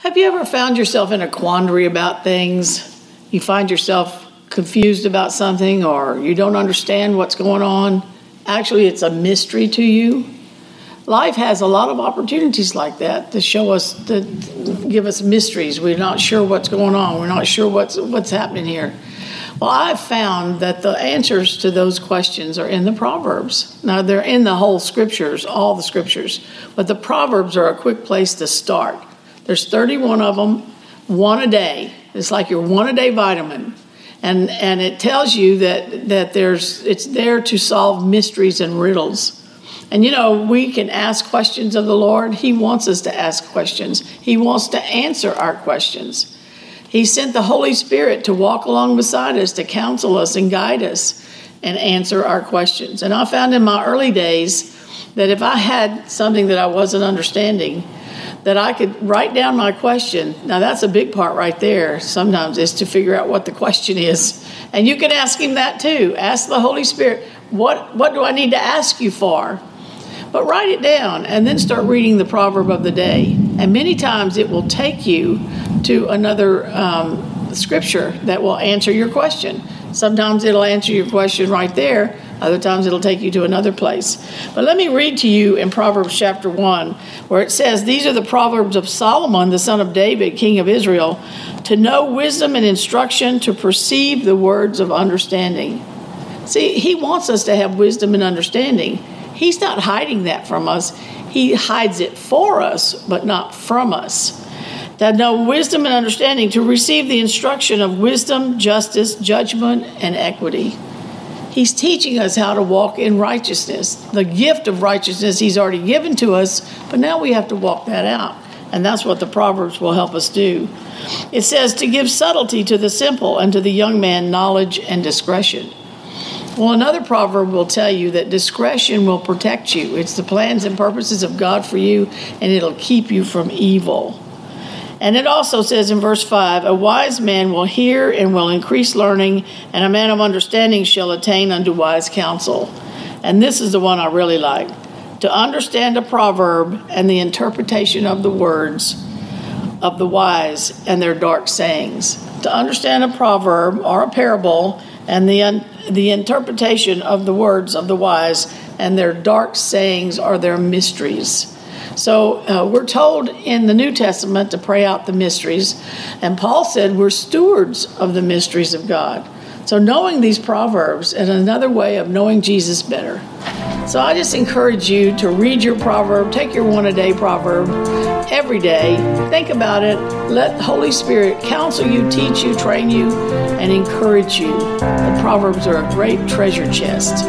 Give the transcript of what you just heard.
Have you ever found yourself in a quandary about things? You find yourself confused about something or you don't understand what's going on? Actually, it's a mystery to you. Life has a lot of opportunities like that to show us, to give us mysteries. We're not sure what's going on. We're not sure what's what's happening here. Well, I've found that the answers to those questions are in the Proverbs. Now, they're in the whole scriptures, all the scriptures, but the Proverbs are a quick place to start. There's 31 of them, one a day. It's like your one a day vitamin. And, and it tells you that, that there's, it's there to solve mysteries and riddles. And you know, we can ask questions of the Lord. He wants us to ask questions, He wants to answer our questions. He sent the Holy Spirit to walk along beside us, to counsel us and guide us and answer our questions. And I found in my early days that if I had something that I wasn't understanding, that I could write down my question. Now, that's a big part right there, sometimes, is to figure out what the question is. And you can ask Him that too. Ask the Holy Spirit, what, what do I need to ask you for? But write it down and then start reading the proverb of the day. And many times it will take you to another um, scripture that will answer your question. Sometimes it'll answer your question right there, other times it'll take you to another place. But let me read to you in Proverbs chapter 1, where it says, These are the Proverbs of Solomon, the son of David, king of Israel, to know wisdom and instruction, to perceive the words of understanding. See, he wants us to have wisdom and understanding. He's not hiding that from us. He hides it for us, but not from us. That know wisdom and understanding to receive the instruction of wisdom, justice, judgment, and equity. He's teaching us how to walk in righteousness. The gift of righteousness He's already given to us, but now we have to walk that out. And that's what the Proverbs will help us do. It says to give subtlety to the simple and to the young man knowledge and discretion. Well, another proverb will tell you that discretion will protect you. It's the plans and purposes of God for you, and it'll keep you from evil. And it also says in verse 5 A wise man will hear and will increase learning, and a man of understanding shall attain unto wise counsel. And this is the one I really like to understand a proverb and the interpretation of the words of the wise and their dark sayings. To understand a proverb or a parable and the, the interpretation of the words of the wise and their dark sayings are their mysteries. So uh, we're told in the New Testament to pray out the mysteries, and Paul said we're stewards of the mysteries of God. So knowing these proverbs is another way of knowing Jesus better. So I just encourage you to read your proverb, take your one a day proverb every day, think about it, let the Holy Spirit counsel you, teach you, train you, and encourage you. The proverbs are a great treasure chest.